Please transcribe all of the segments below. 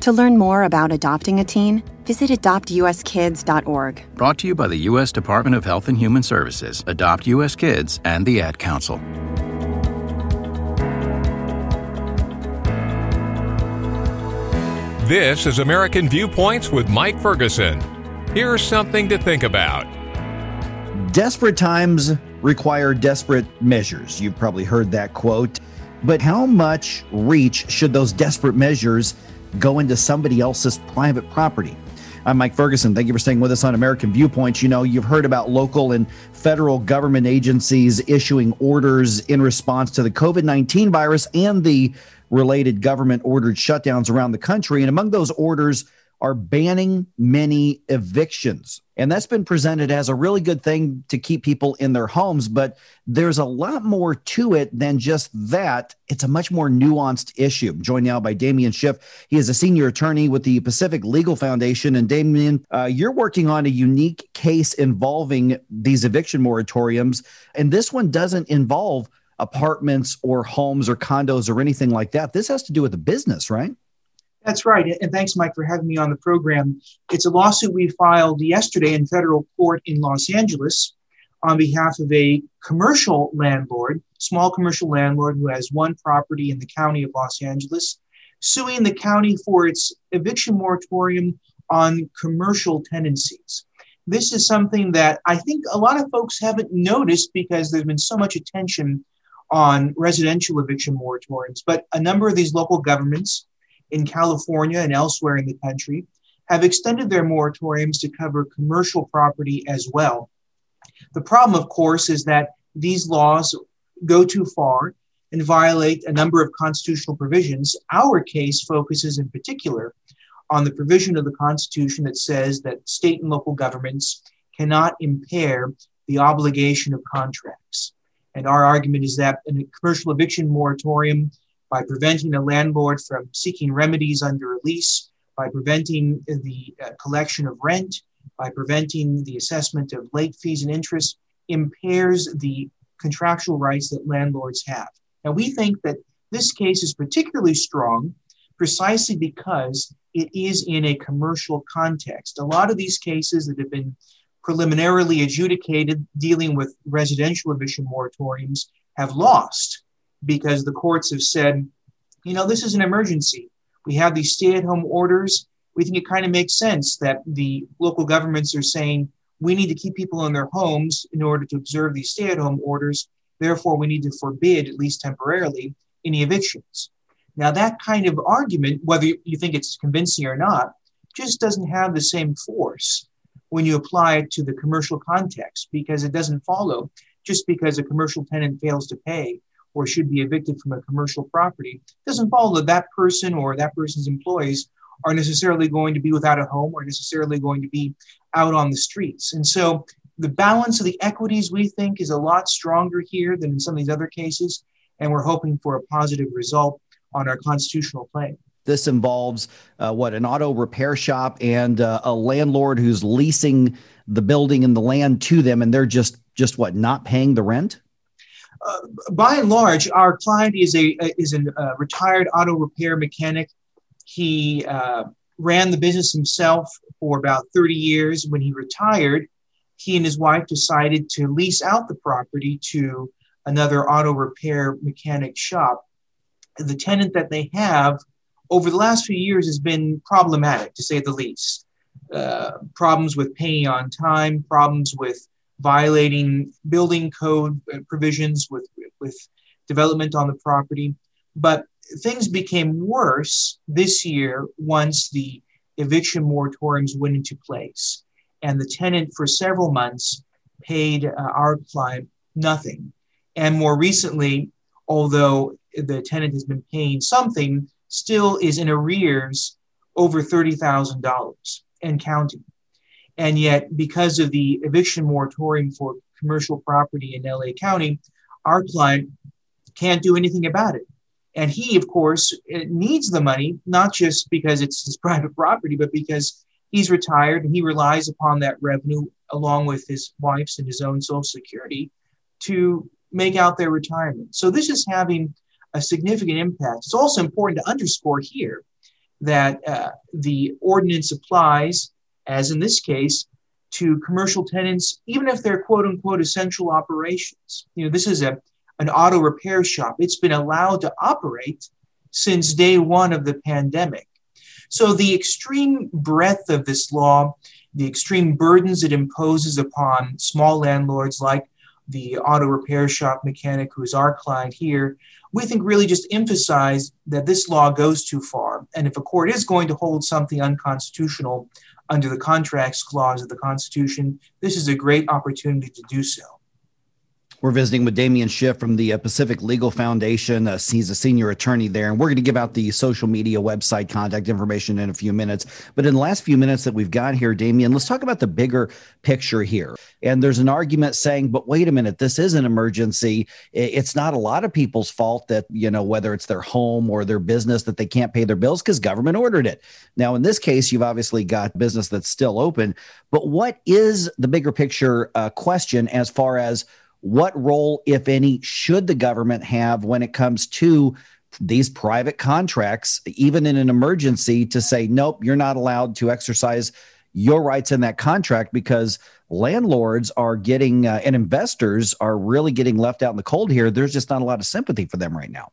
To learn more about adopting a teen, visit adoptuskids.org. Brought to you by the U.S. Department of Health and Human Services, Adopt U.S. Kids, and the Ad Council. This is American Viewpoints with Mike Ferguson. Here's something to think about. Desperate times require desperate measures. You've probably heard that quote. But how much reach should those desperate measures go into somebody else's private property? I'm Mike Ferguson. Thank you for staying with us on American Viewpoints. You know, you've heard about local and federal government agencies issuing orders in response to the COVID 19 virus and the related government ordered shutdowns around the country. And among those orders are banning many evictions. And that's been presented as a really good thing to keep people in their homes. But there's a lot more to it than just that. It's a much more nuanced issue. I'm joined now by Damien Schiff. He is a senior attorney with the Pacific Legal Foundation. And Damien, uh, you're working on a unique case involving these eviction moratoriums. And this one doesn't involve apartments or homes or condos or anything like that. This has to do with the business, right? That's right. And thanks, Mike, for having me on the program. It's a lawsuit we filed yesterday in federal court in Los Angeles on behalf of a commercial landlord, small commercial landlord who has one property in the county of Los Angeles, suing the county for its eviction moratorium on commercial tenancies. This is something that I think a lot of folks haven't noticed because there's been so much attention on residential eviction moratoriums. But a number of these local governments in California and elsewhere in the country have extended their moratoriums to cover commercial property as well. The problem, of course, is that these laws go too far and violate a number of constitutional provisions. Our case focuses in particular on the provision of the Constitution that says that state and local governments cannot impair the obligation of contracts. And our argument is that a commercial eviction moratorium, by preventing a landlord from seeking remedies under a lease, by preventing the uh, collection of rent, by preventing the assessment of late fees and interest, impairs the contractual rights that landlords have. Now, we think that this case is particularly strong precisely because it is in a commercial context. A lot of these cases that have been preliminarily adjudicated dealing with residential eviction moratoriums have lost because the courts have said, you know, this is an emergency. We have these stay at home orders. We think it kind of makes sense that the local governments are saying we need to keep people in their homes in order to observe these stay at home orders. Therefore, we need to forbid, at least temporarily, any evictions. Now, that kind of argument, whether you think it's convincing or not, just doesn't have the same force when you apply it to the commercial context because it doesn't follow just because a commercial tenant fails to pay or should be evicted from a commercial property doesn't follow that that person or that person's employees are necessarily going to be without a home or necessarily going to be out on the streets and so the balance of the equities we think is a lot stronger here than in some of these other cases and we're hoping for a positive result on our constitutional claim this involves uh, what an auto repair shop and uh, a landlord who's leasing the building and the land to them, and they're just just what not paying the rent. Uh, by and large, our client is a is a uh, retired auto repair mechanic. He uh, ran the business himself for about 30 years. When he retired, he and his wife decided to lease out the property to another auto repair mechanic shop. The tenant that they have over the last few years has been problematic, to say the least. Uh, problems with paying on time, problems with violating building code provisions, with, with development on the property. But things became worse this year once the eviction moratoriums went into place. And the tenant, for several months, paid uh, our client nothing. And more recently, although the tenant has been paying something, still is in arrears over $30,000 and counting. And yet, because of the eviction moratorium for commercial property in LA County, our client can't do anything about it. And he, of course, needs the money, not just because it's his private property, but because he's retired and he relies upon that revenue along with his wife's and his own social security to make out their retirement. So this is having a significant impact. It's also important to underscore here that uh, the ordinance applies, as in this case, to commercial tenants, even if they're quote unquote essential operations. You know, this is a, an auto repair shop. It's been allowed to operate since day one of the pandemic. So the extreme breadth of this law, the extreme burdens it imposes upon small landlords like the auto repair shop mechanic who is our client here, we think really just emphasize that this law goes too far. And if a court is going to hold something unconstitutional under the contracts clause of the Constitution, this is a great opportunity to do so. We're visiting with Damien Schiff from the uh, Pacific Legal Foundation. Uh, he's a senior attorney there, and we're going to give out the social media website contact information in a few minutes. But in the last few minutes that we've got here, Damien, let's talk about the bigger picture here. And there's an argument saying, but wait a minute, this is an emergency. It's not a lot of people's fault that, you know, whether it's their home or their business that they can't pay their bills because government ordered it. Now, in this case, you've obviously got business that's still open. But what is the bigger picture uh, question as far as what role, if any, should the government have when it comes to these private contracts, even in an emergency, to say, nope, you're not allowed to exercise your rights in that contract because landlords are getting uh, and investors are really getting left out in the cold here. There's just not a lot of sympathy for them right now.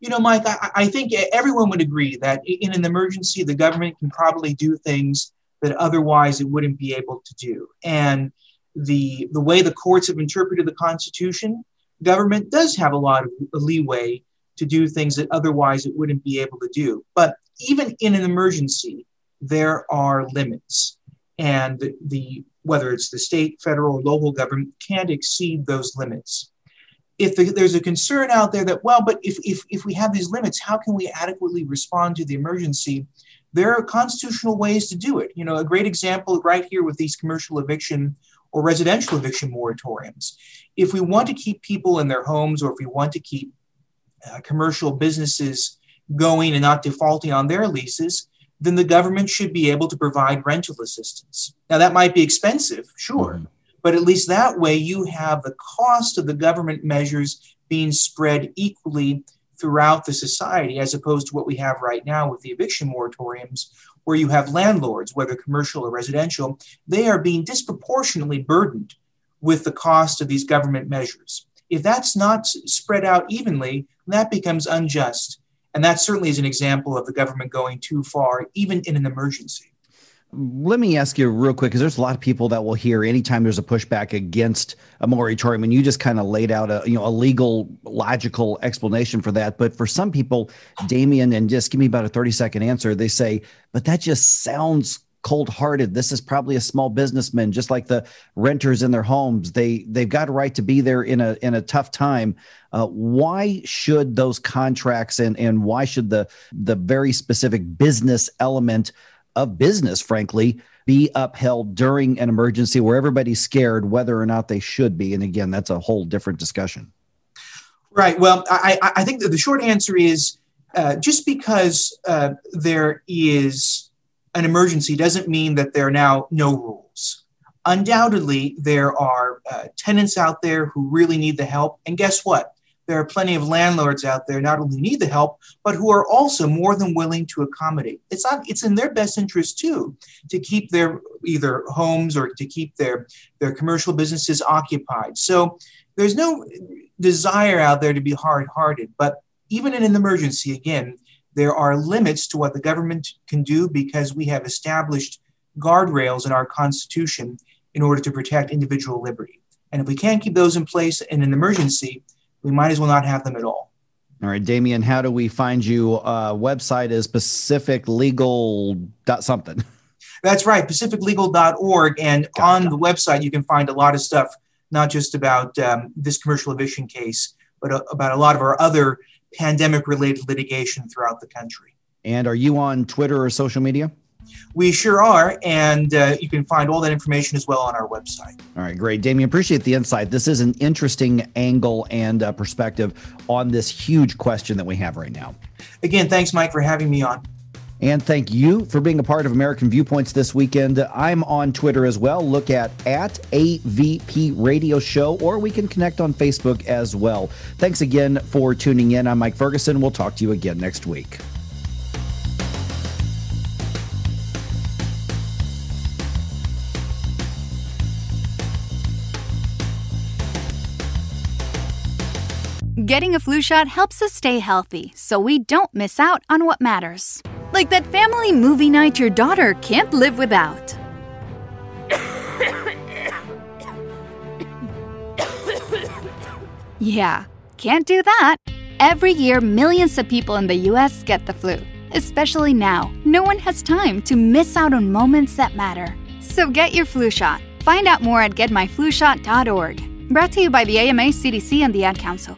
You know, Mike, I, I think everyone would agree that in an emergency, the government can probably do things that otherwise it wouldn't be able to do. And the the way the courts have interpreted the Constitution, government does have a lot of leeway to do things that otherwise it wouldn't be able to do. But even in an emergency, there are limits, and the, the whether it's the state, federal, or local government can't exceed those limits. If the, there's a concern out there that well, but if, if if we have these limits, how can we adequately respond to the emergency? There are constitutional ways to do it. You know, a great example right here with these commercial eviction or residential eviction moratoriums. If we want to keep people in their homes or if we want to keep uh, commercial businesses going and not defaulting on their leases, then the government should be able to provide rental assistance. Now, that might be expensive, sure, mm-hmm. but at least that way you have the cost of the government measures being spread equally throughout the society, as opposed to what we have right now with the eviction moratoriums, where you have landlords, whether commercial or residential, they are being disproportionately burdened with the cost of these government measures. If that's not spread out evenly, that becomes unjust. And that certainly is an example of the government going too far, even in an emergency. Let me ask you real quick because there's a lot of people that will hear anytime there's a pushback against a moratorium, and you just kind of laid out a you know a legal, logical explanation for that. But for some people, Damien, and just give me about a 30 second answer, they say, but that just sounds cold hearted. This is probably a small businessman, just like the renters in their homes. They they've got a right to be there in a in a tough time. Uh, why should those contracts and and why should the the very specific business element of business, frankly, be upheld during an emergency where everybody's scared whether or not they should be. And again, that's a whole different discussion. Right. Well, I, I think that the short answer is uh, just because uh, there is an emergency doesn't mean that there are now no rules. Undoubtedly, there are uh, tenants out there who really need the help. And guess what? There are plenty of landlords out there not only need the help but who are also more than willing to accommodate. It's not it's in their best interest too to keep their either homes or to keep their their commercial businesses occupied. So there's no desire out there to be hard-hearted but even in an emergency again there are limits to what the government can do because we have established guardrails in our constitution in order to protect individual liberty. And if we can't keep those in place in an emergency we might as well not have them at all. All right, Damien, how do we find you? Uh, website is Pacific Legal dot something. That's right, pacificlegal.org. And gotcha. on the website, you can find a lot of stuff, not just about um, this commercial eviction case, but uh, about a lot of our other pandemic related litigation throughout the country. And are you on Twitter or social media? We sure are. And uh, you can find all that information as well on our website. All right, great. Damien, appreciate the insight. This is an interesting angle and uh, perspective on this huge question that we have right now. Again, thanks, Mike, for having me on. And thank you for being a part of American Viewpoints this weekend. I'm on Twitter as well. Look at at AVP Radio Show, or we can connect on Facebook as well. Thanks again for tuning in. I'm Mike Ferguson. We'll talk to you again next week. Getting a flu shot helps us stay healthy so we don't miss out on what matters. Like that family movie night your daughter can't live without. yeah, can't do that. Every year, millions of people in the US get the flu. Especially now, no one has time to miss out on moments that matter. So get your flu shot. Find out more at getmyflushot.org. Brought to you by the AMA, CDC, and the Ad Council.